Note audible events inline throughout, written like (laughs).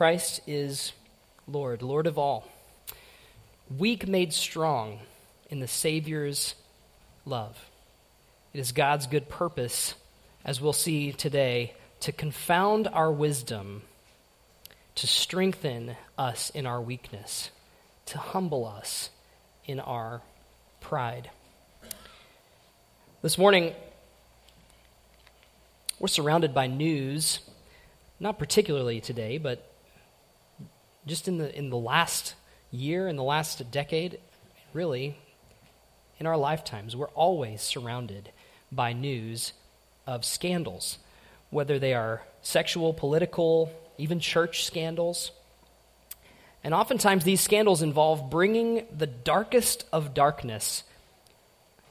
Christ is Lord, Lord of all. Weak made strong in the Savior's love. It is God's good purpose, as we'll see today, to confound our wisdom, to strengthen us in our weakness, to humble us in our pride. This morning, we're surrounded by news, not particularly today, but just in the, in the last year, in the last decade, really, in our lifetimes, we're always surrounded by news of scandals, whether they are sexual, political, even church scandals. And oftentimes, these scandals involve bringing the darkest of darkness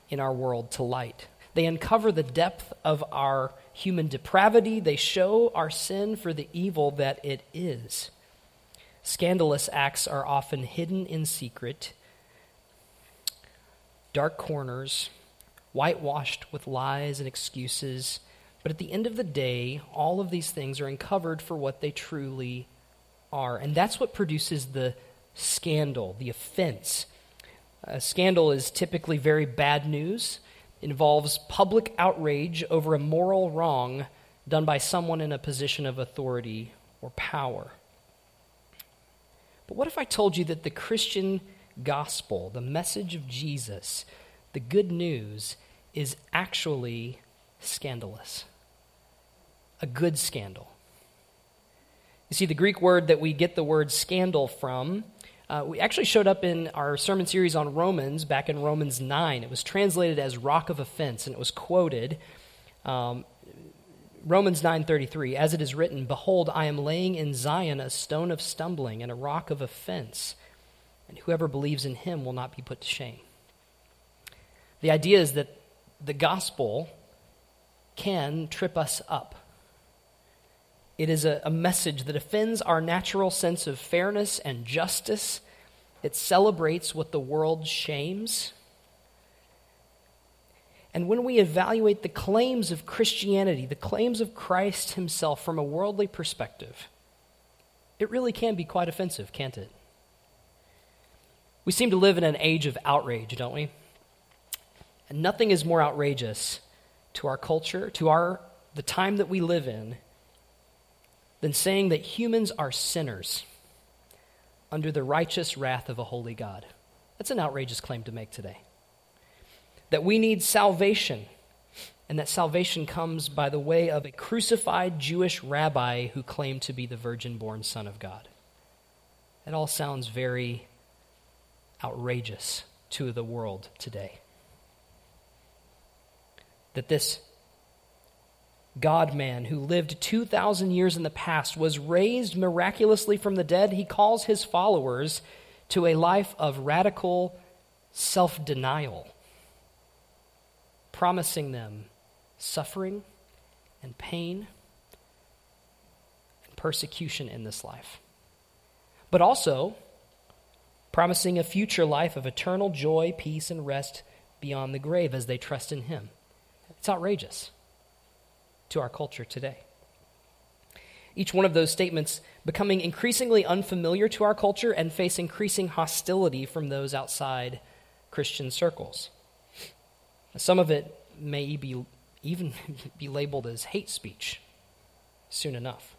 in our world to light. They uncover the depth of our human depravity. They show our sin for the evil that it is. Scandalous acts are often hidden in secret, dark corners, whitewashed with lies and excuses. But at the end of the day, all of these things are uncovered for what they truly are. And that's what produces the scandal, the offense. A scandal is typically very bad news involves public outrage over a moral wrong done by someone in a position of authority or power. But what if I told you that the Christian gospel, the message of Jesus, the good news, is actually scandalous? A good scandal. You see, the Greek word that we get the word scandal from uh, we actually showed up in our sermon series on Romans back in Romans 9. It was translated as rock of offense, and it was quoted. Um, Romans 9:33 as it is written behold I am laying in Zion a stone of stumbling and a rock of offense and whoever believes in him will not be put to shame. The idea is that the gospel can trip us up. It is a, a message that offends our natural sense of fairness and justice. It celebrates what the world shames. And when we evaluate the claims of Christianity, the claims of Christ himself from a worldly perspective, it really can be quite offensive, can't it? We seem to live in an age of outrage, don't we? And nothing is more outrageous to our culture, to our the time that we live in, than saying that humans are sinners under the righteous wrath of a holy God. That's an outrageous claim to make today. That we need salvation, and that salvation comes by the way of a crucified Jewish rabbi who claimed to be the virgin born Son of God. It all sounds very outrageous to the world today. That this God man who lived 2,000 years in the past was raised miraculously from the dead, he calls his followers to a life of radical self denial, promising them suffering and pain and persecution in this life, but also promising a future life of eternal joy, peace, and rest beyond the grave as they trust in him. It's outrageous to our culture today. Each one of those statements becoming increasingly unfamiliar to our culture and face increasing hostility from those outside Christian circles. Some of it may be, even (laughs) be labeled as hate speech soon enough.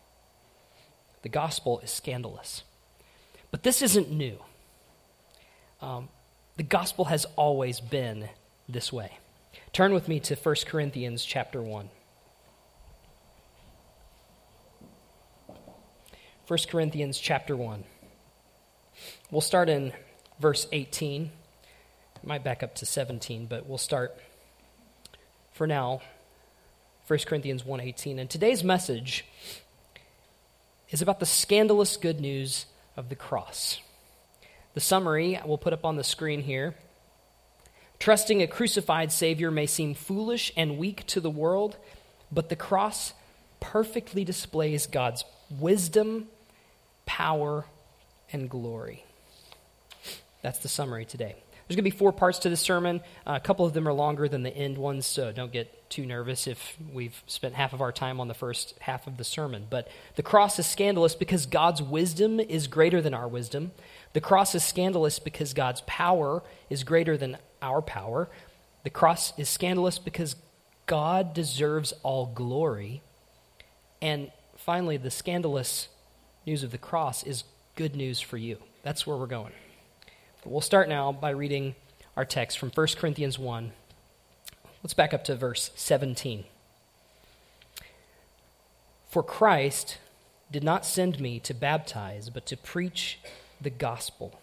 The gospel is scandalous. But this isn't new. Um, the gospel has always been this way. Turn with me to 1 Corinthians chapter 1. 1 Corinthians chapter 1. We'll start in verse 18. I might back up to 17, but we'll start for now 1 Corinthians 1:18. And today's message is about the scandalous good news of the cross. The summary we'll put up on the screen here. Trusting a crucified Savior may seem foolish and weak to the world, but the cross perfectly displays God's wisdom power, and glory. That's the summary today. There's going to be four parts to the sermon. Uh, a couple of them are longer than the end ones, so don't get too nervous if we've spent half of our time on the first half of the sermon. But the cross is scandalous because God's wisdom is greater than our wisdom. The cross is scandalous because God's power is greater than our power. The cross is scandalous because God deserves all glory. And finally, the scandalous news of the cross is good news for you. That's where we're going. But we'll start now by reading our text from 1 Corinthians 1. Let's back up to verse 17. For Christ did not send me to baptize, but to preach the gospel,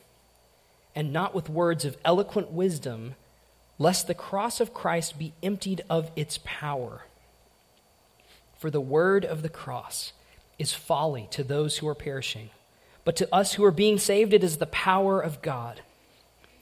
and not with words of eloquent wisdom, lest the cross of Christ be emptied of its power. For the word of the cross is folly to those who are perishing, but to us who are being saved, it is the power of God.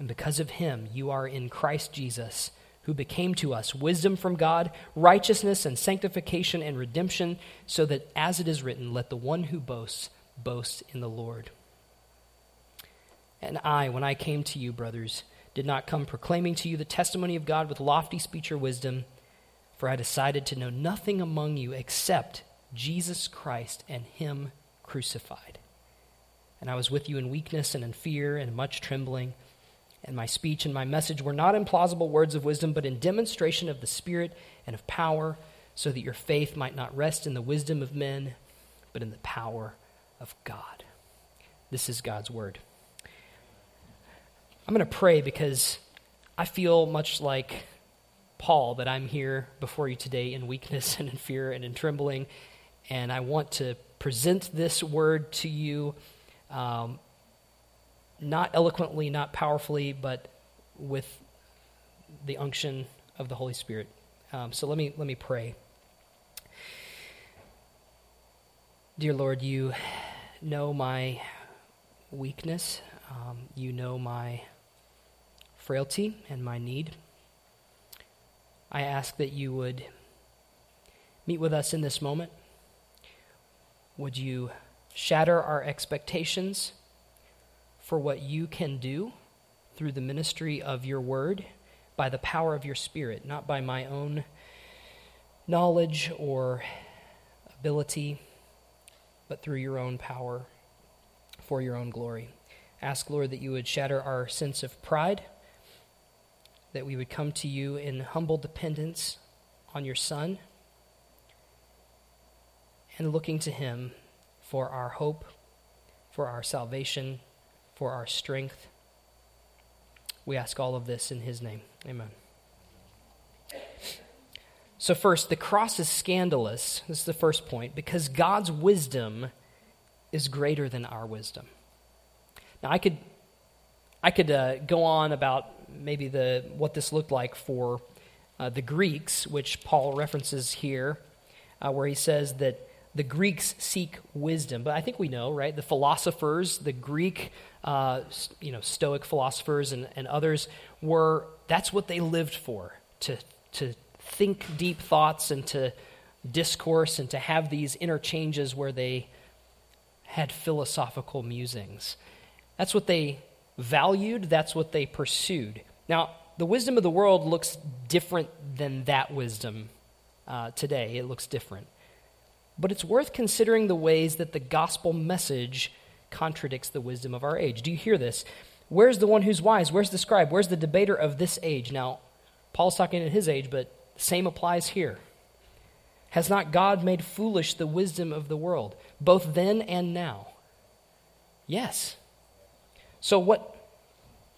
And because of him, you are in Christ Jesus, who became to us wisdom from God, righteousness and sanctification and redemption, so that, as it is written, let the one who boasts boast in the Lord. And I, when I came to you, brothers, did not come proclaiming to you the testimony of God with lofty speech or wisdom, for I decided to know nothing among you except Jesus Christ and Him crucified. And I was with you in weakness and in fear and much trembling and my speech and my message were not in plausible words of wisdom, but in demonstration of the Spirit and of power, so that your faith might not rest in the wisdom of men, but in the power of God. This is God's word. I'm going to pray because I feel much like Paul that I'm here before you today in weakness (laughs) and in fear and in trembling, and I want to present this word to you. Um, not eloquently, not powerfully, but with the unction of the Holy Spirit. Um, so let me let me pray. Dear Lord, you know my weakness. Um, you know my frailty and my need. I ask that you would meet with us in this moment. Would you shatter our expectations? For what you can do through the ministry of your word by the power of your spirit, not by my own knowledge or ability, but through your own power for your own glory. Ask, Lord, that you would shatter our sense of pride, that we would come to you in humble dependence on your Son, and looking to him for our hope, for our salvation for our strength. We ask all of this in his name. Amen. So, first, the cross is scandalous. This is the first point because God's wisdom is greater than our wisdom. Now, I could, I could uh, go on about maybe the, what this looked like for uh, the Greeks, which Paul references here, uh, where he says that the Greeks seek wisdom. But I think we know, right? The philosophers, the Greek, uh, you know, Stoic philosophers and, and others were, that's what they lived for, to, to think deep thoughts and to discourse and to have these interchanges where they had philosophical musings. That's what they valued, that's what they pursued. Now, the wisdom of the world looks different than that wisdom uh, today. It looks different. But it's worth considering the ways that the gospel message contradicts the wisdom of our age. Do you hear this? Where's the one who's wise? Where's the scribe? Where's the debater of this age? Now, Paul's talking at his age, but the same applies here. Has not God made foolish the wisdom of the world, both then and now? Yes. So, what,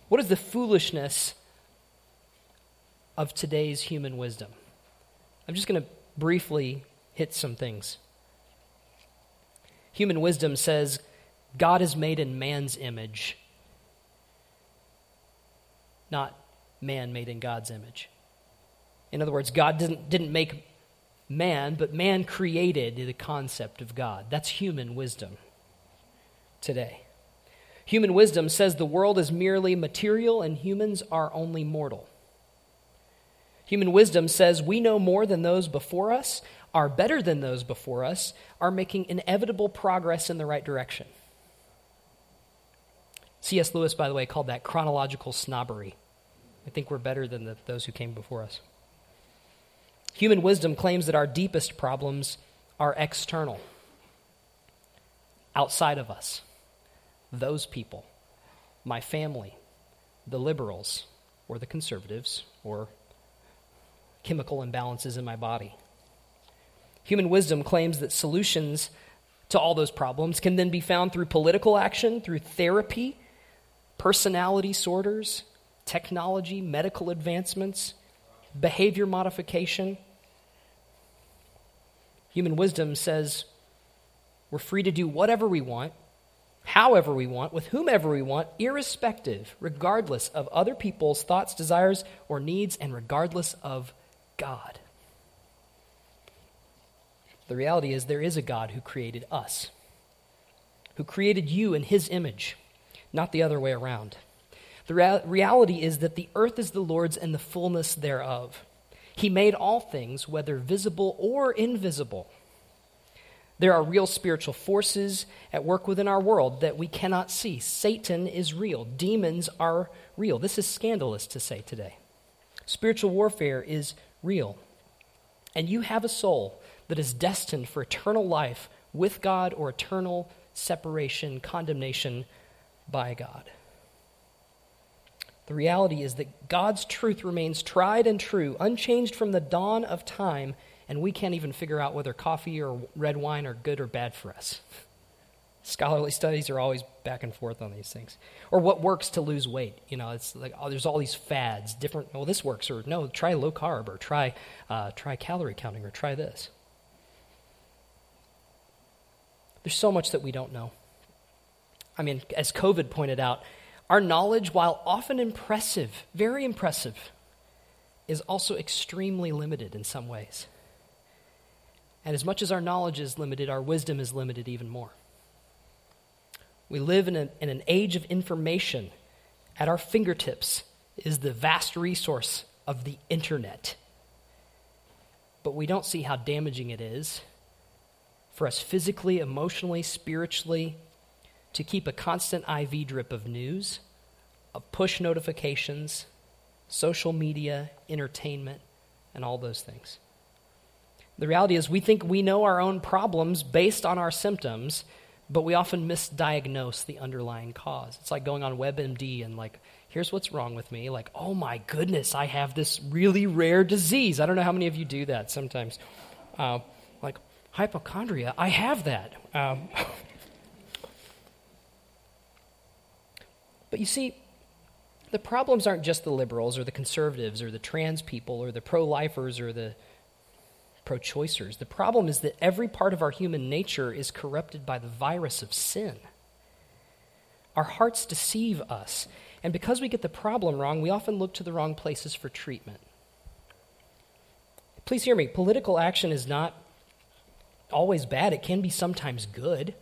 what is the foolishness of today's human wisdom? I'm just going to briefly hit some things. Human wisdom says God is made in man's image, not man made in God's image. In other words, God didn't, didn't make man, but man created the concept of God. That's human wisdom today. Human wisdom says the world is merely material and humans are only mortal. Human wisdom says we know more than those before us, are better than those before us, are making inevitable progress in the right direction. C.S. Lewis, by the way, called that chronological snobbery. I think we're better than the, those who came before us. Human wisdom claims that our deepest problems are external, outside of us. Those people, my family, the liberals, or the conservatives, or chemical imbalances in my body. Human wisdom claims that solutions to all those problems can then be found through political action, through therapy, personality sorters, technology, medical advancements, behavior modification. Human wisdom says we're free to do whatever we want, however we want, with whomever we want, irrespective, regardless of other people's thoughts, desires, or needs, and regardless of God. The reality is, there is a God who created us, who created you in his image, not the other way around. The rea- reality is that the earth is the Lord's and the fullness thereof. He made all things, whether visible or invisible. There are real spiritual forces at work within our world that we cannot see. Satan is real, demons are real. This is scandalous to say today. Spiritual warfare is real. And you have a soul that is destined for eternal life with God or eternal separation, condemnation by God. The reality is that God's truth remains tried and true, unchanged from the dawn of time, and we can't even figure out whether coffee or red wine are good or bad for us. (laughs) Scholarly studies are always back and forth on these things. Or what works to lose weight. You know, it's like oh, there's all these fads, different. Well, this works, or no, try low carb, or try uh, try calorie counting, or try this. There's so much that we don't know. I mean, as COVID pointed out, our knowledge, while often impressive, very impressive, is also extremely limited in some ways. And as much as our knowledge is limited, our wisdom is limited even more. We live in, a, in an age of information. At our fingertips is the vast resource of the internet. But we don't see how damaging it is for us physically, emotionally, spiritually, to keep a constant IV drip of news, of push notifications, social media, entertainment, and all those things. The reality is, we think we know our own problems based on our symptoms, but we often misdiagnose the underlying cause. It's like going on WebMD and, like, here's what's wrong with me. Like, oh my goodness, I have this really rare disease. I don't know how many of you do that sometimes. Uh, hypochondria, I have that. Um, (laughs) But you see, the problems aren't just the liberals or the conservatives or the trans people or the pro lifers or the pro choicers. The problem is that every part of our human nature is corrupted by the virus of sin. Our hearts deceive us. And because we get the problem wrong, we often look to the wrong places for treatment. Please hear me political action is not always bad, it can be sometimes good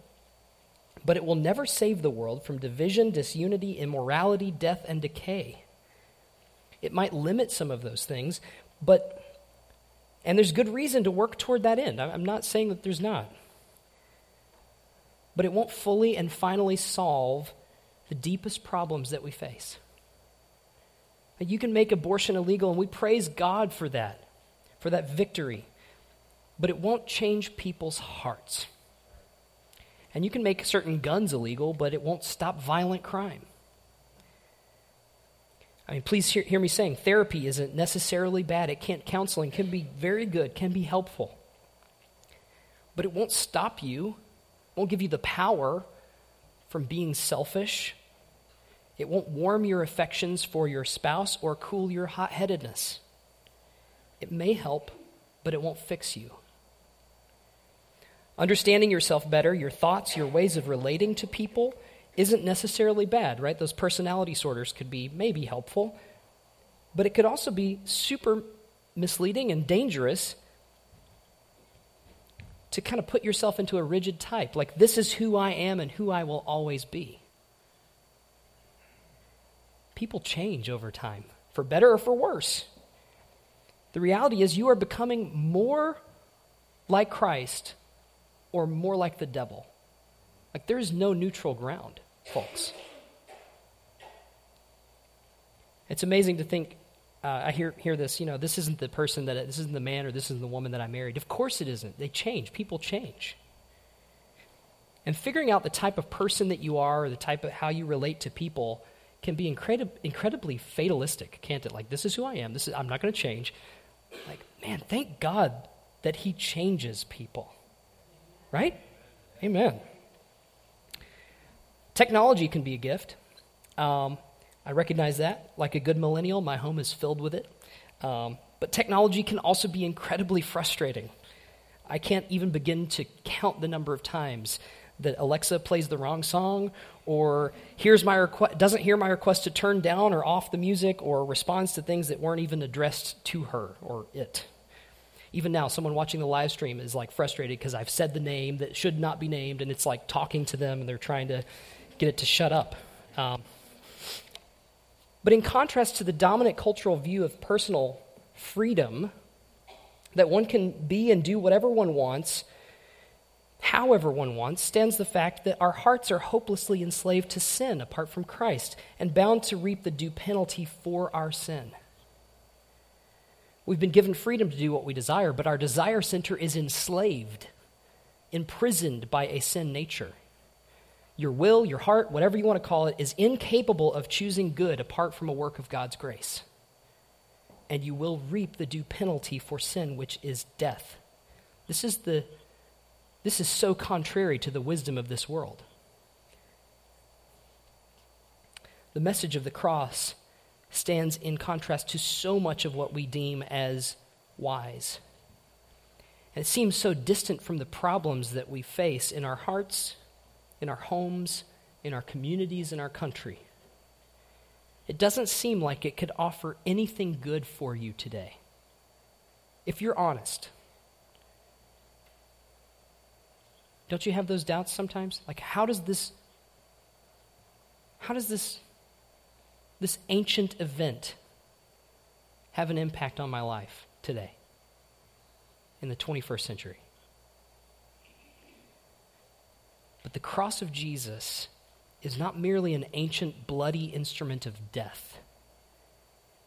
but it will never save the world from division, disunity, immorality, death, and decay. It might limit some of those things, but, and there's good reason to work toward that end. I'm not saying that there's not. but it won't fully and finally solve the deepest problems that we face. You can make abortion illegal, and we praise God for that, for that victory. But it won't change people's hearts. And you can make certain guns illegal, but it won't stop violent crime. I mean, please hear, hear me saying therapy isn't necessarily bad. It can't, counseling can be very good, can be helpful. But it won't stop you, won't give you the power from being selfish it won't warm your affections for your spouse or cool your hot headedness. It may help, but it won't fix you. Understanding yourself better, your thoughts, your ways of relating to people, isn't necessarily bad, right? Those personality disorders could be maybe helpful, but it could also be super misleading and dangerous to kind of put yourself into a rigid type. Like, this is who I am and who I will always be people change over time, for better or for worse. The reality is, you are becoming more like Christ or more like the devil. Like, there is no neutral ground, folks. It's amazing to think. Uh, I hear, hear this, you know, this isn't the person that, this isn't the man or this isn't the woman that I married. Of course it isn't. They change. People change. And figuring out the type of person that you are or the type of how you relate to people can be incredib- incredibly fatalistic, can't it? Like, this is who I am. This is, I'm not going to change. Like, man, thank God that He changes people. Right? Amen. Technology can be a gift. Um, I recognize that. Like a good millennial, my home is filled with it. Um, but technology can also be incredibly frustrating. I can't even begin to count the number of times that Alexa plays the wrong song or hears my request, doesn't hear my request to turn down or off the music or responds to things that weren't even addressed to her or it. Even now, someone watching the live stream is like frustrated because I've said the name that should not be named and it's like talking to them and they're trying to get it to shut up. Um, but in contrast to the dominant cultural view of personal freedom, that one can be and do whatever one wants, however one wants, stands the fact that our hearts are hopelessly enslaved to sin apart from Christ and bound to reap the due penalty for our sin. We've been given freedom to do what we desire, but our desire center is enslaved, imprisoned by a sin nature. Your will, your heart, whatever you want to call it, is incapable of choosing good apart from a work of God's grace. And you will reap the due penalty for sin, which is death. This is the this is so contrary to the wisdom of this world. The message of the cross stands in contrast to so much of what we deem as wise. And it seems so distant from the problems that we face in our hearts, in our homes, in our communities, in our country. It doesn't seem like it could offer anything good for you today. If you're honest, Don't you have those doubts sometimes? Like, how does this, how does this, this ancient event have an impact on my life today in the 21st century? But the cross of Jesus is not merely an ancient bloody instrument of death.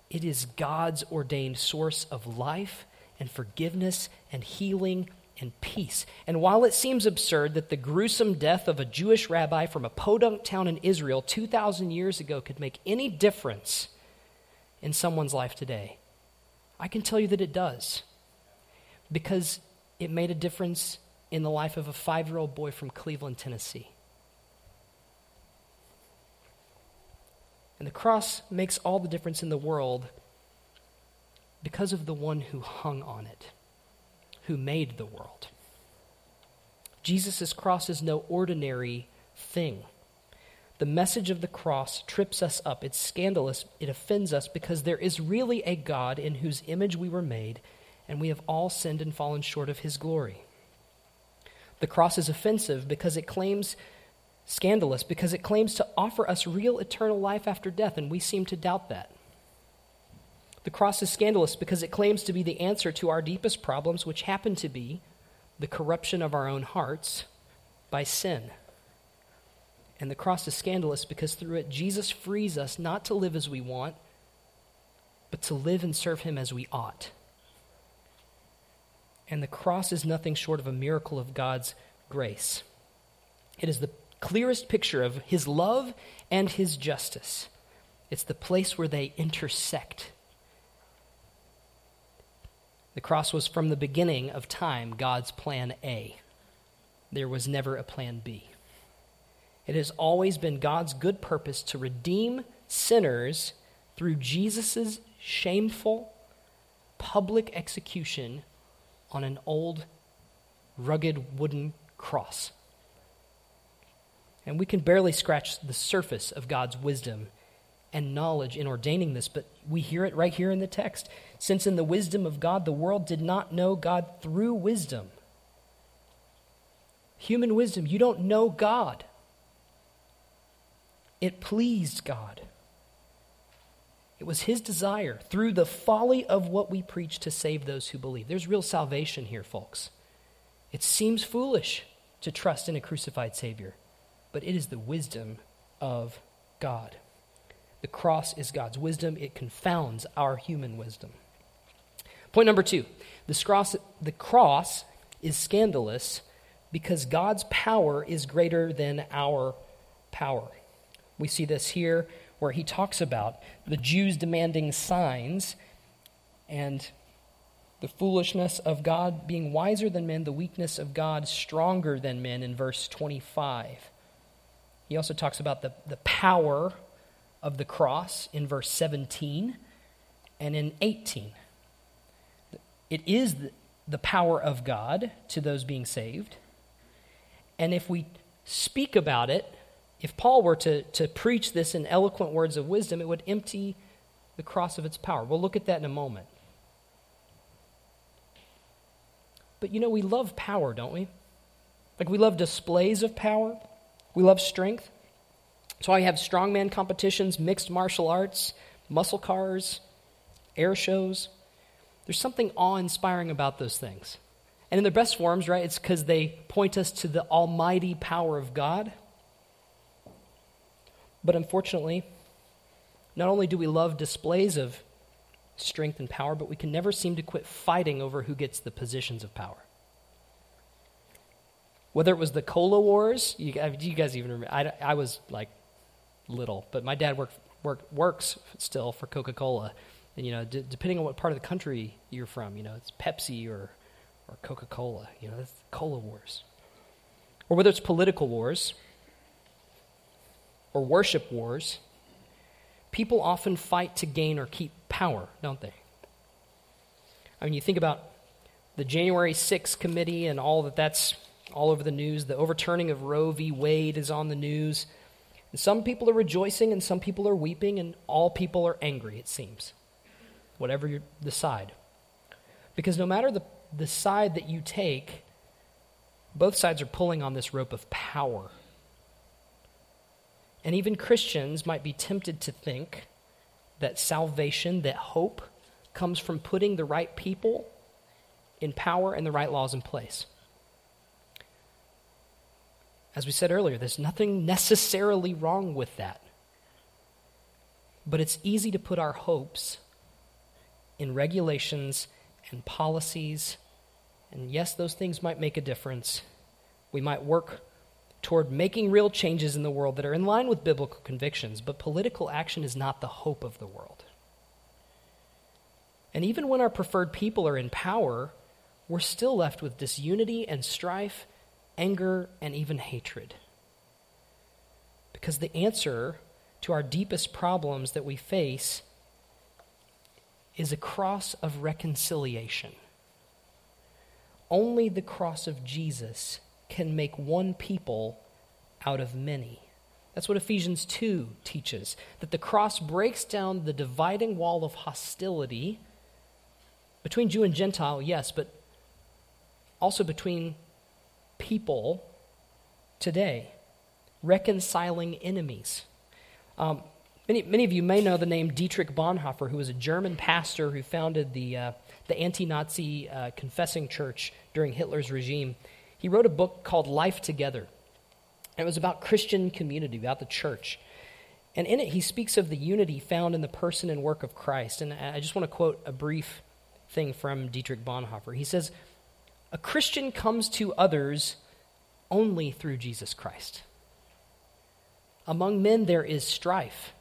It is God's ordained source of life and forgiveness and healing and peace. And while it seems absurd that the gruesome death of a Jewish rabbi from a podunk town in Israel 2,000 years ago could make any difference in someone's life today, I can tell you that it does. Because it made a difference in the life of a five year old boy from Cleveland, Tennessee. And the cross makes all the difference in the world because of the one who hung on it who made the world. Jesus' cross is no ordinary thing. The message of the cross trips us up. It's scandalous. It offends us because there is really a God in whose image we were made, and we have all sinned and fallen short of his glory. The cross is offensive because it claims, scandalous, because it claims to offer us real eternal life after death, and we seem to doubt that. The cross is scandalous because it claims to be the answer to our deepest problems, which happen to be the corruption of our own hearts by sin. And the cross is scandalous because through it, Jesus frees us not to live as we want, but to live and serve Him as we ought. And the cross is nothing short of a miracle of God's grace. It is the clearest picture of His love and His justice. It's the place where they intersect. The cross was from the beginning of time God's plan A. There was never a plan B. It has always been God's good purpose to redeem sinners through Jesus' shameful public execution on an old, rugged wooden cross. And we can barely scratch the surface of God's wisdom and knowledge in ordaining this, but we hear it right here in the text. Since in the wisdom of God, the world did not know God through wisdom. Human wisdom, you don't know God. It pleased God. It was his desire through the folly of what we preach to save those who believe. There's real salvation here, folks. It seems foolish to trust in a crucified Savior, but it is the wisdom of God. The cross is God's wisdom, it confounds our human wisdom. Point number two the cross, the cross is scandalous because God's power is greater than our power. We see this here where he talks about the Jews demanding signs and the foolishness of God being wiser than men, the weakness of God stronger than men in verse 25. He also talks about the, the power of the cross in verse 17 and in 18. It is the, power of God to those being saved. And if we speak about it, if Paul were to, to preach this in eloquent words of wisdom, it would empty the cross of its power. We'll look at that in a moment. But you know, we love power, don't we? Like we love displays of power, we love strength. Why we have strongman competitions, mixed martial arts, muscle cars, air shows. There's something awe inspiring about those things. And in their best forms, right, it's because they point us to the almighty power of God. But unfortunately, not only do we love displays of strength and power, but we can never seem to quit fighting over who gets the positions of power. Whether it was the cola wars, you, you guys even remember? I, I was like little, but my dad work, work, works still for Coca Cola. And, you know, d- depending on what part of the country you're from, you know, it's Pepsi or, or Coca Cola. You know, that's cola wars. Or whether it's political wars or worship wars, people often fight to gain or keep power, don't they? I mean, you think about the January 6th committee and all that that's all over the news. The overturning of Roe v. Wade is on the news. And some people are rejoicing and some people are weeping, and all people are angry, it seems. Whatever you decide. Because no matter the, the side that you take, both sides are pulling on this rope of power. And even Christians might be tempted to think that salvation, that hope, comes from putting the right people in power and the right laws in place. As we said earlier, there's nothing necessarily wrong with that. But it's easy to put our hopes in regulations and policies. And yes, those things might make a difference. We might work toward making real changes in the world that are in line with biblical convictions, but political action is not the hope of the world. And even when our preferred people are in power, we're still left with disunity and strife anger, and even hatred. Because the answer to our deepest problems that we face is a cross of reconciliation. Only the cross of Jesus can make one people out of many. That's what Ephesians 2 teaches that the cross breaks down the dividing wall of hostility between Jew and Gentile, yes, but also between people today, reconciling enemies. Um, many, many of you may know the name Dietrich Bonhoeffer, who was a German pastor who founded the, uh, the anti Nazi uh, confessing church during Hitler's regime. He wrote a book called Life Together. And it was about Christian community, about the church. And in it, he speaks of the unity found in the person and work of Christ. And I just want to quote a brief thing from Dietrich Bonhoeffer. He says, A Christian comes to others only through Jesus Christ. Among men there is strife.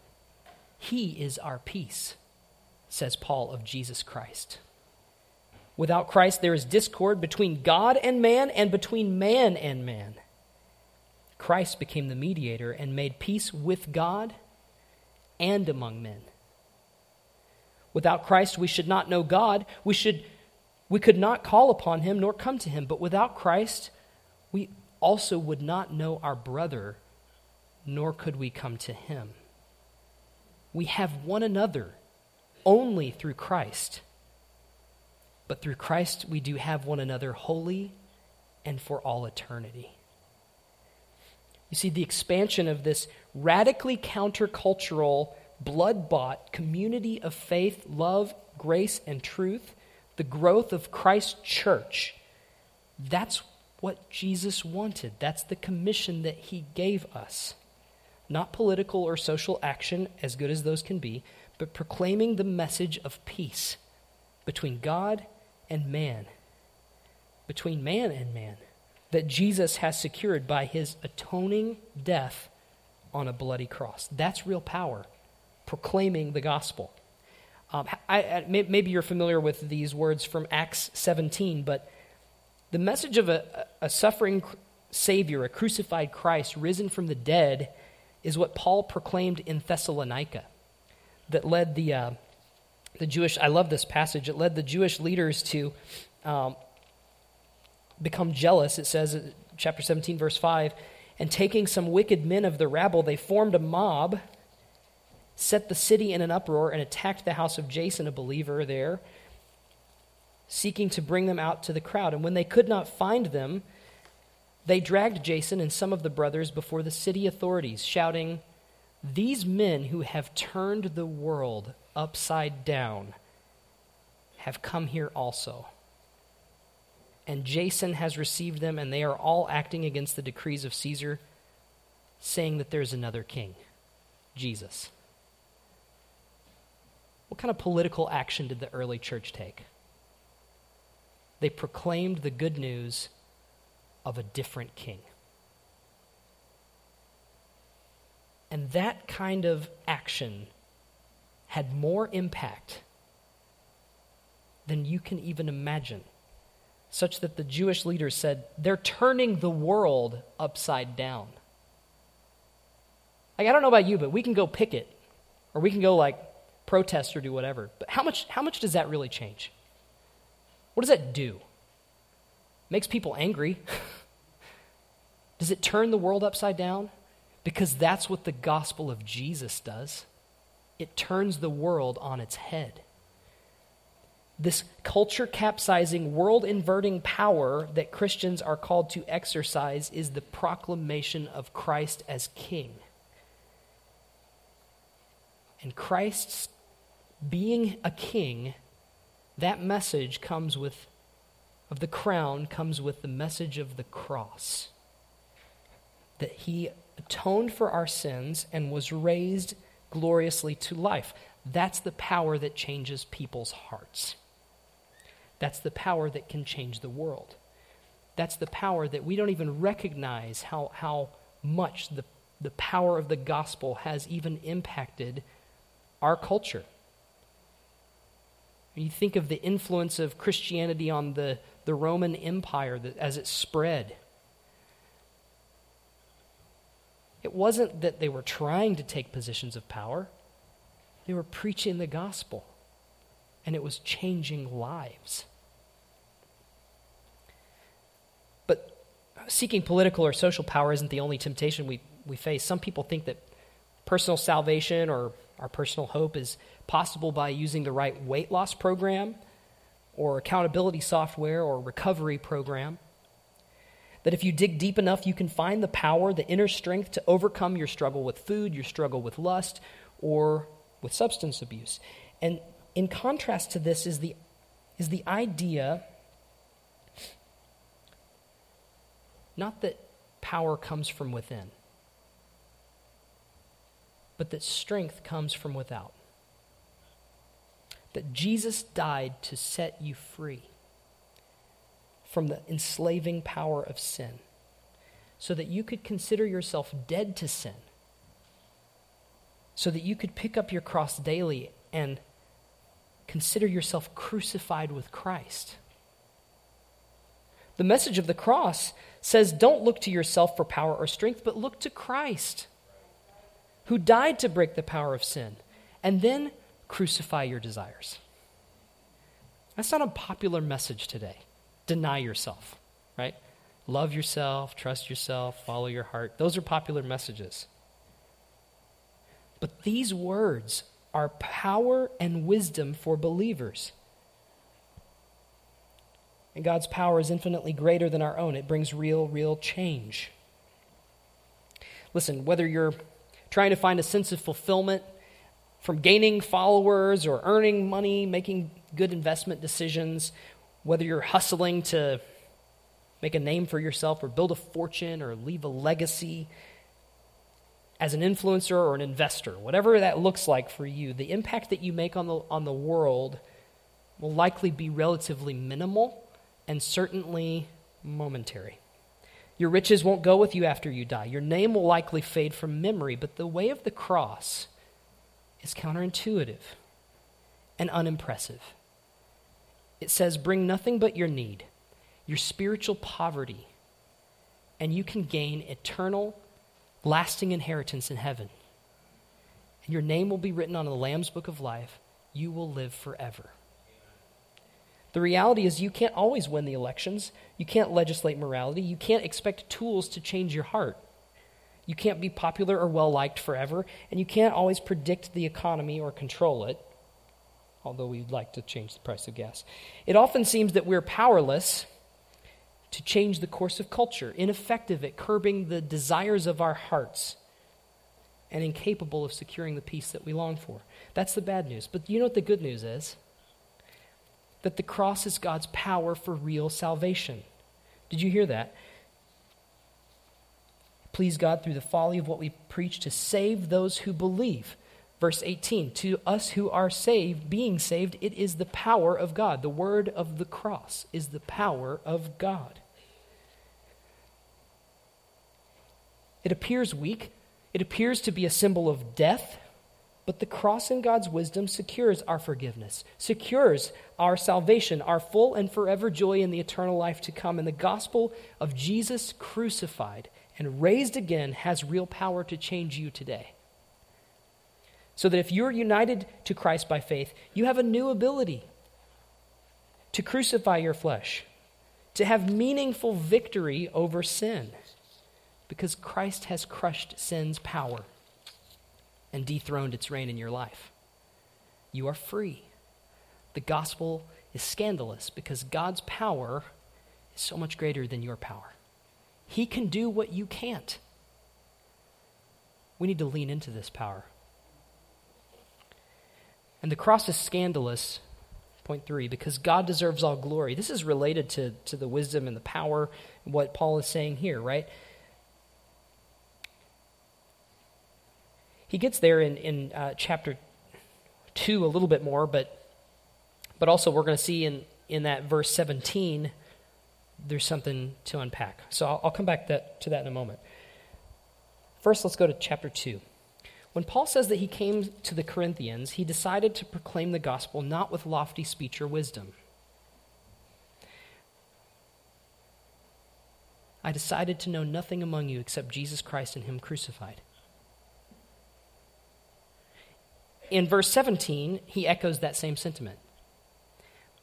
He is our peace, says Paul of Jesus Christ. Without Christ, there is discord between God and man and between man and man. Christ became the mediator and made peace with God and among men. Without Christ, we should not know God. We, should, we could not call upon him nor come to him. But without Christ, we also would not know our brother, nor could we come to him. We have one another only through Christ. But through Christ, we do have one another wholly and for all eternity. You see, the expansion of this radically countercultural, blood bought community of faith, love, grace, and truth, the growth of Christ's church, that's what Jesus wanted. That's the commission that he gave us. Not political or social action, as good as those can be, but proclaiming the message of peace between God and man. Between man and man that Jesus has secured by his atoning death on a bloody cross. That's real power, proclaiming the gospel. Um, I, I, maybe you're familiar with these words from Acts 17, but the message of a, a suffering Savior, a crucified Christ, risen from the dead, is what Paul proclaimed in Thessalonica that led the, uh, the Jewish, I love this passage, it led the Jewish leaders to um, become jealous, it says, chapter 17, verse 5, and taking some wicked men of the rabble, they formed a mob, set the city in an uproar, and attacked the house of Jason, a believer there, seeking to bring them out to the crowd. And when they could not find them, they dragged Jason and some of the brothers before the city authorities, shouting, These men who have turned the world upside down have come here also and Jason has received them, and they are all acting against the decrees of Caesar, saying that there's another king, Jesus. What kind of political action did the early church take? They proclaimed the good news of a different king. And that kind of action had more impact than you can even imagine such that the Jewish leaders said, they're turning the world upside down. Like, I don't know about you, but we can go picket, or we can go, like, protest or do whatever. But how much, how much does that really change? What does that do? makes people angry. (laughs) does it turn the world upside down? Because that's what the gospel of Jesus does. It turns the world on its head this culture capsizing, world inverting power that Christians are called to exercise is the proclamation of Christ as King. And Christ's being a king, that message comes with, of the crown, comes with the message of the cross. That he atoned for our sins and was raised gloriously to life. That's the power that changes people's hearts. That's the power that can change the world. That's the power that we don't even recognize how, how much the, the power of the gospel has even impacted our culture. You think of the influence of Christianity on the, the Roman Empire as it spread, it wasn't that they were trying to take positions of power, they were preaching the gospel, and it was changing lives. But seeking political or social power isn't the only temptation we, we face. Some people think that personal salvation or our personal hope is possible by using the right weight loss program or accountability software or recovery program. That if you dig deep enough, you can find the power, the inner strength to overcome your struggle with food, your struggle with lust, or with substance abuse. And in contrast to this is the, is the idea Not that power comes from within, but that strength comes from without. That Jesus died to set you free from the enslaving power of sin, so that you could consider yourself dead to sin, so that you could pick up your cross daily and consider yourself crucified with Christ. The message of the cross says don't look to yourself for power or strength, but look to Christ, who died to break the power of sin, and then crucify your desires. That's not a popular message today. Deny yourself, right? Love yourself, trust yourself, follow your heart. Those are popular messages. But these words are power and wisdom for believers. And God's power is infinitely greater than our own. It brings real, real change. Listen, whether you're trying to find a sense of fulfillment from gaining followers or earning money, making good investment decisions, whether you're hustling to make a name for yourself or build a fortune or leave a legacy as an influencer or an investor, whatever that looks like for you, the impact that you make on the, on the world will likely be relatively minimal and certainly momentary. Your riches won't go with you after you die. Your name will likely fade from memory, but the way of the cross is counterintuitive and unimpressive. It says, Bring nothing but your need, your spiritual poverty, and you can gain eternal, lasting inheritance in heaven. And your name will be written on the Lamb's book of life. You will live forever. The reality is, you can't always win the elections. You can't legislate morality. You can't expect tools to change your heart. You can't be popular or well liked forever. And you can't always predict the economy or control it, although we'd like to change the price of gas. It often seems that we're powerless to change the course of culture, ineffective at curbing the desires of our hearts, and incapable of securing the peace that we long for. That's the bad news. But you know what the good news is? that the cross is God's power for real salvation. Did you hear that? Please God through the folly of what we preach to save those who believe. Verse 18 To us who are saved, being saved, it is the power of God. The word of the cross is the power of God. It appears weak, it appears to be a symbol of death but the cross in God's wisdom secures our forgiveness, secures our salvation, our full and forever joy in the eternal life to come. And the gospel of Jesus crucified and raised again has real power to change you today. So that if you're united to Christ by faith, you have a new ability to crucify your flesh, to have meaningful victory over sin, because Christ has crushed sin's power and dethroned its reign in your life. You are free. The gospel is scandalous because God's power is so much greater than your power. He can do what you can't. We need to lean into this power. And the cross is scandalous, point three, because God deserves all glory. This is related to, to the wisdom and the power, what Paul is saying here, right? He gets there in, in uh, chapter 2 a little bit more, but, but also we're going to see in, in that verse 17, there's something to unpack. So I'll, I'll come back that, to that in a moment. First, let's go to chapter 2. When Paul says that he came to the Corinthians, he decided to proclaim the gospel not with lofty speech or wisdom. I decided to know nothing among you except Jesus Christ and Him crucified. in verse 17, he echoes that same sentiment.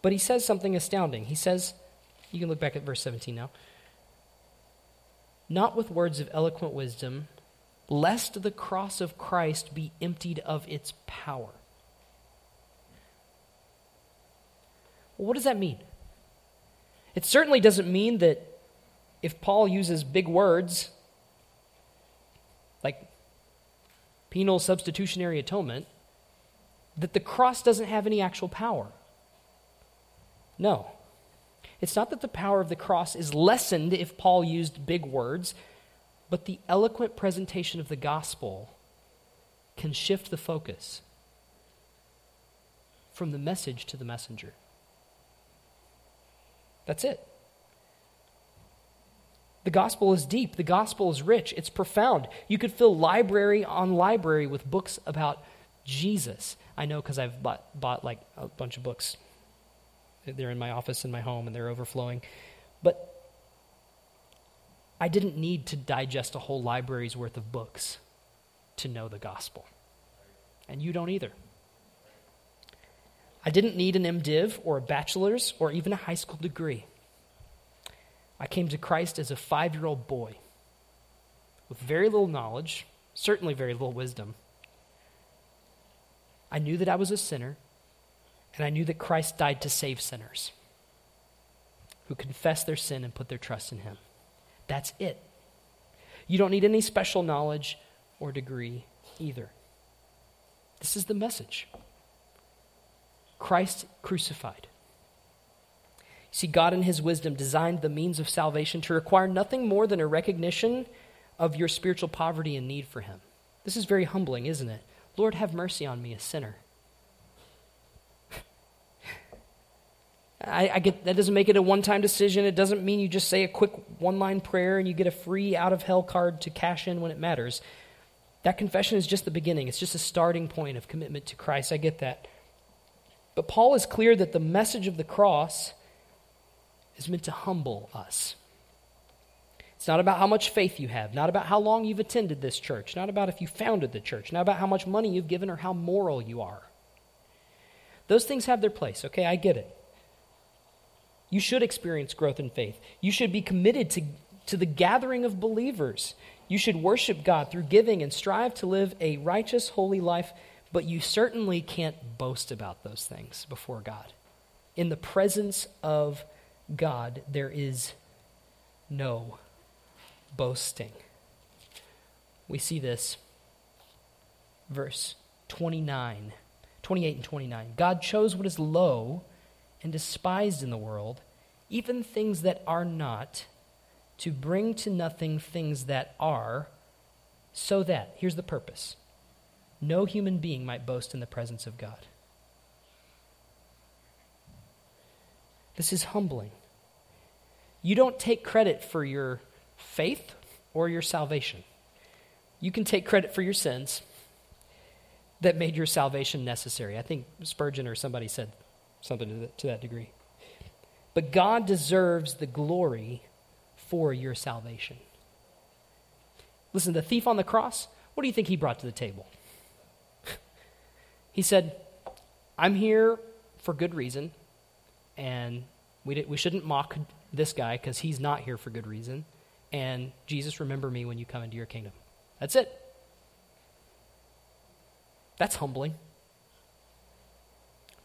But he says something astounding. He says, you can look back at verse 17 now. Not with words of eloquent wisdom, lest the cross of Christ be emptied of its power. Well, what does that mean? It certainly doesn't mean that if Paul uses big words like penal substitutionary atonement, that the cross doesn't have any actual power. No. It's not that the power of the cross is lessened if Paul used big words. But the eloquent presentation of the gospel can shift the focus from the message to the messenger. That's it. The gospel is deep. The gospel is rich. It's profound. You could fill library on library with books about Jesus. I know because I've bought, bought like a bunch of books. They're in my office in my home and they're overflowing. But I didn't need to digest a whole library's worth of books to know the gospel. And you don't either. I didn't need an MDiv or a bachelor's or even a high school degree. I came to Christ as a five year old boy with very little knowledge, certainly very little wisdom. I knew that I was a sinner, and I knew that Christ died to save sinners who confess their sin and put their trust in Him. That's it. You don't need any special knowledge or degree either. This is the message Christ crucified. See, God in His wisdom designed the means of salvation to require nothing more than a recognition of your spiritual poverty and need for Him. This is very humbling, isn't it? Lord, have mercy on me, a sinner. I, I, get that doesn't make it a one-time decision. It doesn't mean you just say a quick one-line prayer and you get a free out-of-hell card to cash in when it matters. That confession is just the beginning. It's just a starting point of commitment to Christ. I get that. But Paul is clear that the message of the cross is meant to humble us. It's not about how much faith you have, not about how long you've attended this church, not about if you founded the church, not about how much money you've given or how moral you are. Those things have their place, okay? I get it. You should experience growth in faith. You should be committed to, to the gathering of believers. You should worship God through giving and strive to live a righteous, holy life, but you certainly can't boast about those things before God. In the presence of God, there is no boasting. We see this verse 29, 28 and 29. God chose what is low and despised in the world, even things that are not, to bring to nothing things that are, so that, here's the purpose no human being might boast in the presence of God. This is humbling. You don't take credit for your faith or your salvation. You can take credit for your sins that made your salvation necessary. I think Spurgeon or somebody said something to that, to that degree. But God deserves the glory for your salvation. Listen, the thief on the cross, what do you think he brought to the table? (laughs) he said, I'm here for good reason, and we, we shouldn't mock this guy because he's not here for good reason. And Jesus, remember me when you come into your kingdom. That's it. That's humbling.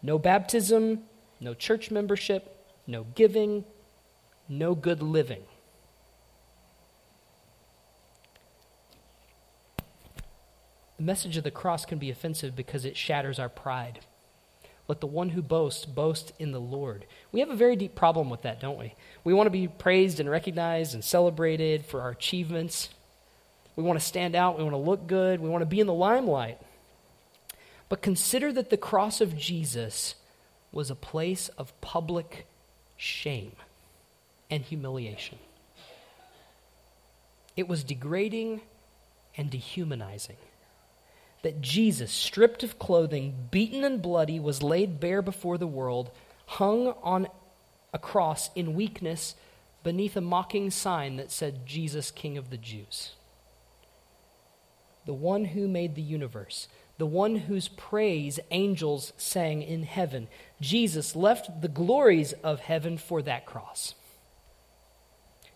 No baptism, no church membership, no giving, no good living. The message of the cross can be offensive because it shatters our pride. Let the one who boasts boast in the Lord. We have a very deep problem with that, don't we? We want to be praised and recognized and celebrated for our achievements. We want to stand out. We want to look good. We want to be in the limelight. But consider that the cross of Jesus was a place of public shame and humiliation. It was degrading and dehumanizing that Jesus, stripped of clothing, beaten and bloody, was laid bare before the world, hung on a cross in weakness beneath a mocking sign that said, Jesus, King of the Jews. The one who made the universe, the one whose praise angels sang in heaven. Jesus left the glories of heaven for that cross.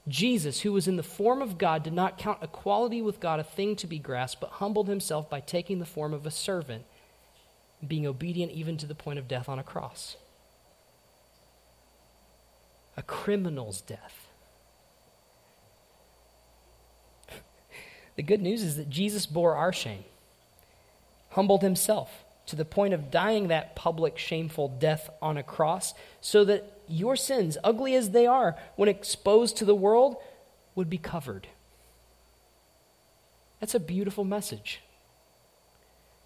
Jesus, who was in the form of God, did not count equality with God a thing to be grasped, but humbled himself by taking the form of a servant, being obedient even to the point of death on a cross. A criminal's death. (laughs) the good news is that Jesus bore our shame, humbled himself to the point of dying that public, shameful death on a cross, so that your sins, ugly as they are, when exposed to the world, would be covered. That's a beautiful message.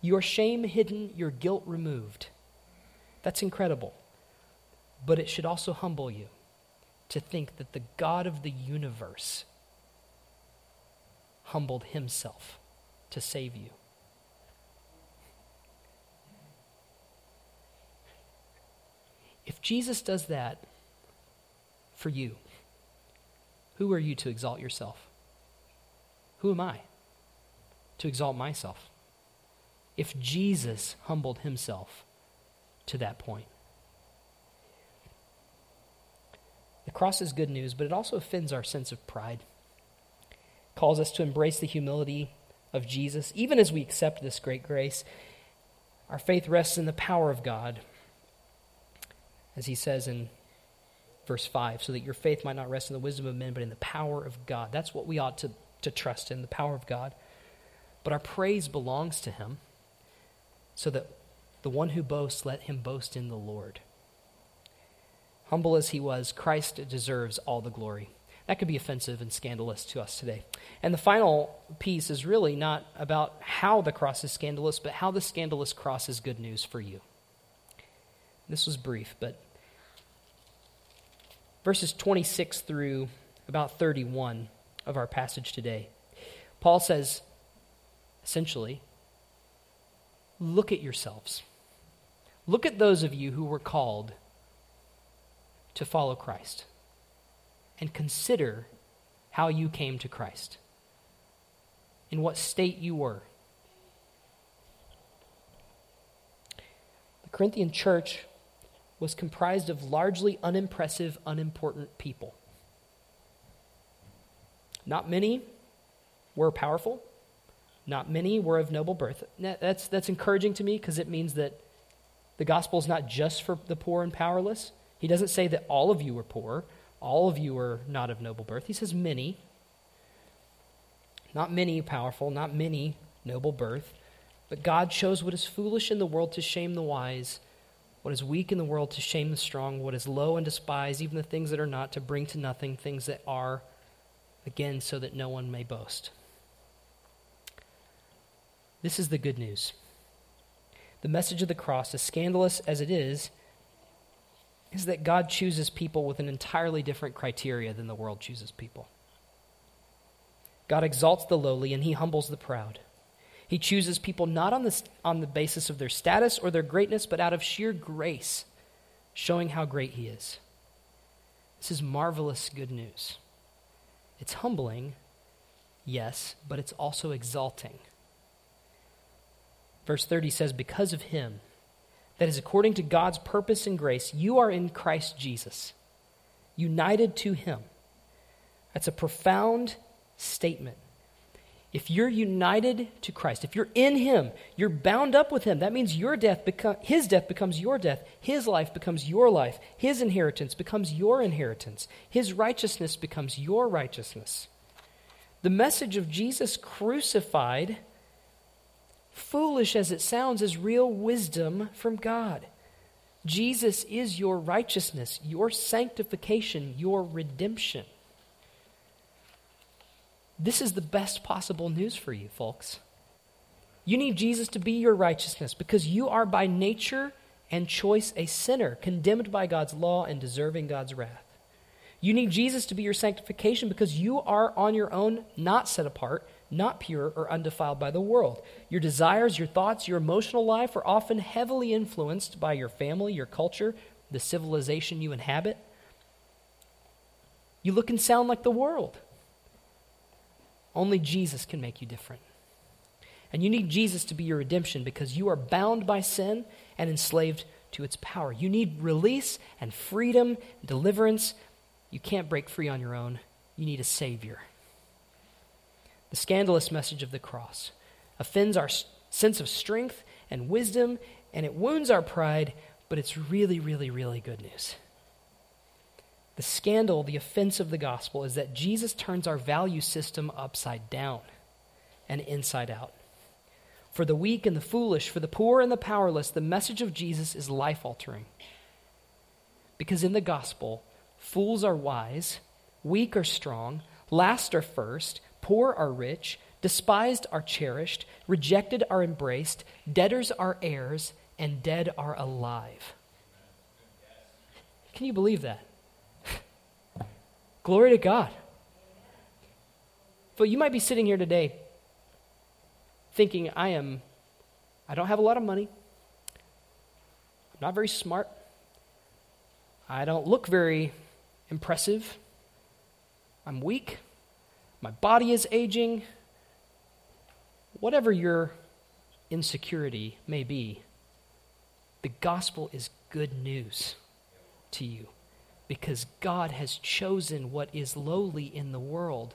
Your shame hidden, your guilt removed. That's incredible. But it should also humble you to think that the God of the universe humbled himself to save you. Jesus does that for you, who are you to exalt yourself? Who am I to exalt myself? If Jesus humbled himself to that point. The cross is good news, but it also offends our sense of pride. It calls us to embrace the humility of Jesus, even as we accept this great grace. Our faith rests in the power of God, as he says in verse 5, so that your faith might not rest in the wisdom of men, but in the power of God. That's what we ought to, to trust in, the power of God. But our praise belongs to him, so that the one who boasts, let him boast in the Lord. Humble as he was, Christ deserves all the glory. That could be offensive and scandalous to us today. And the final piece is really not about how the cross is scandalous, but how the scandalous cross is good news for you. This was brief, but verses 26 through about 31 of our passage today, Paul says essentially, look at yourselves. Look at those of you who were called to follow Christ and consider how you came to Christ, in what state you were. The Corinthian church was comprised of largely unimpressive, unimportant people. Not many were powerful. Not many were of noble birth. That's, that's encouraging to me because it means that the gospel is not just for the poor and powerless. He doesn't say that all of you are poor, all of you are not of noble birth. He says many. Not many powerful, not many noble birth. But God shows what is foolish in the world to shame the wise what is weak in the world to shame the strong, what is low and despise, even the things that are not, to bring to nothing things that are, again, so that no one may boast. This is the good news. The message of the cross, as scandalous as it is, is that God chooses people with an entirely different criteria than the world chooses people. God exalts the lowly and he humbles the proud. He chooses people not on the, on the basis of their status or their greatness, but out of sheer grace, showing how great He is. This is marvelous good news. It's humbling, yes, but it's also exalting. Verse 30 says, Because of Him, that is according to God's purpose and grace, you are in Christ Jesus, united to Him. That's a profound statement. If you're united to Christ, if you're in Him, you're bound up with Him. That means your death beco- His death becomes your death. His life becomes your life. His inheritance becomes your inheritance. His righteousness becomes your righteousness. The message of Jesus crucified, foolish as it sounds, is real wisdom from God. Jesus is your righteousness, your sanctification, your redemption. This is the best possible news for you, folks. You need Jesus to be your righteousness because you are by nature and choice a sinner, condemned by God's law and deserving God's wrath. You need Jesus to be your sanctification because you are on your own not set apart, not pure or undefiled by the world. Your desires, your thoughts, your emotional life are often heavily influenced by your family, your culture, the civilization you inhabit. You look and sound like the world. Only Jesus can make you different. And you need Jesus to be your redemption because you are bound by sin and enslaved to its power. You need release and freedom, and deliverance. You can't break free on your own. You need a Savior. The scandalous message of the cross offends our sense of strength and wisdom, and it wounds our pride, but it's really, really, really good news. The scandal, the offense of the gospel is that Jesus turns our value system upside down and inside out. For the weak and the foolish, for the poor and the powerless, the message of Jesus is life altering. Because in the gospel, fools are wise, weak are strong, last are first, poor are rich, Despised are cherished, rejected are embraced, debtors are heirs, and dead are alive. Can you believe that? Glory to God. But you might be sitting here today thinking, I am, I don't have a lot of money. I'm not very smart. I don't look very impressive. I'm weak. My body is aging. Whatever your insecurity may be, the gospel is good news to you because God has chosen what is lowly in the world.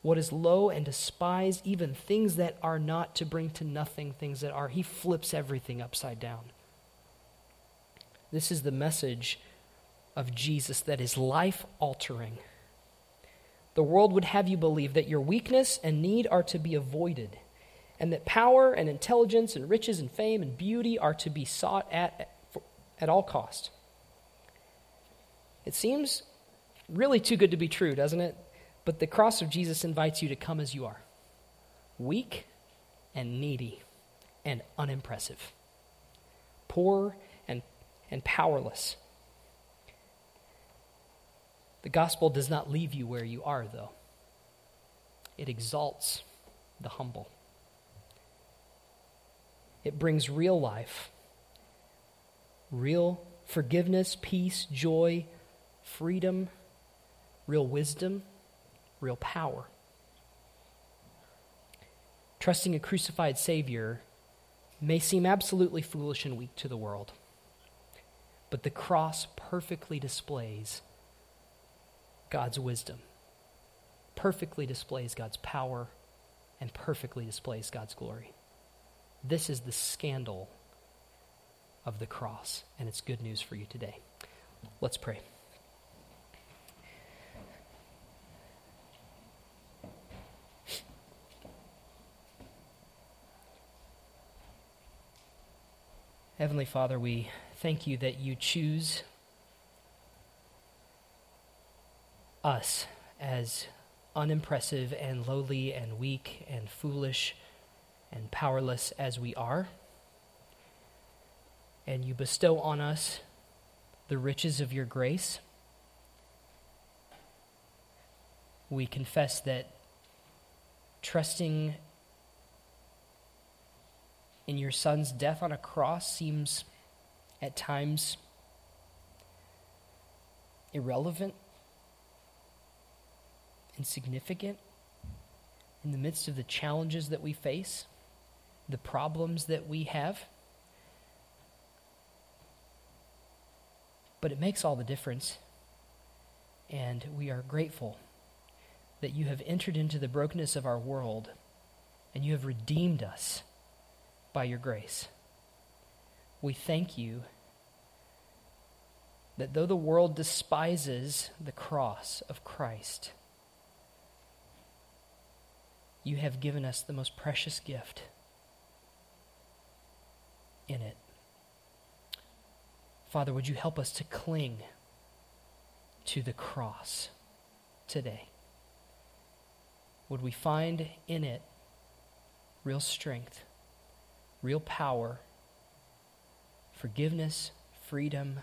What is low and despised, even things that are not, to bring to nothing things that are. He flips everything upside down. This is the message of Jesus that is life altering. The world would have you believe that your weakness and need are to be avoided, and that power and intelligence and riches and fame and beauty are to be sought at at all cost. It seems really too good to be true, doesn't it? But the cross of Jesus invites you to come as you are weak and needy and unimpressive, poor and, and powerless. The gospel does not leave you where you are, though, it exalts the humble. It brings real life, real forgiveness, peace, joy, freedom, real wisdom, real power. Trusting a crucified Savior may seem absolutely foolish and weak to the world, but the cross perfectly displays God's wisdom, perfectly displays God's power, and perfectly displays God's glory. This is the scandal of the cross, and it's good news for you today. Let's pray. Heavenly Father, we thank you that you choose us as unimpressive and lowly and weak and foolish and powerless as we are. And you bestow on us the riches of your grace. We confess that trusting in your son's death on a cross seems at times irrelevant, insignificant in the midst of the challenges that we face, the problems that we have. But it makes all the difference, and we are grateful that you have entered into the brokenness of our world and you have redeemed us by your grace. We thank you that though the world despises the cross of Christ, you have given us the most precious gift in it. Father, would you help us to cling to the cross today? Would we find in it real strength? real power, forgiveness, freedom,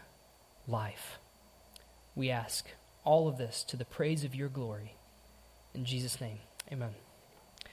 life. We ask all of this to the praise of your glory. In Jesus' name, amen.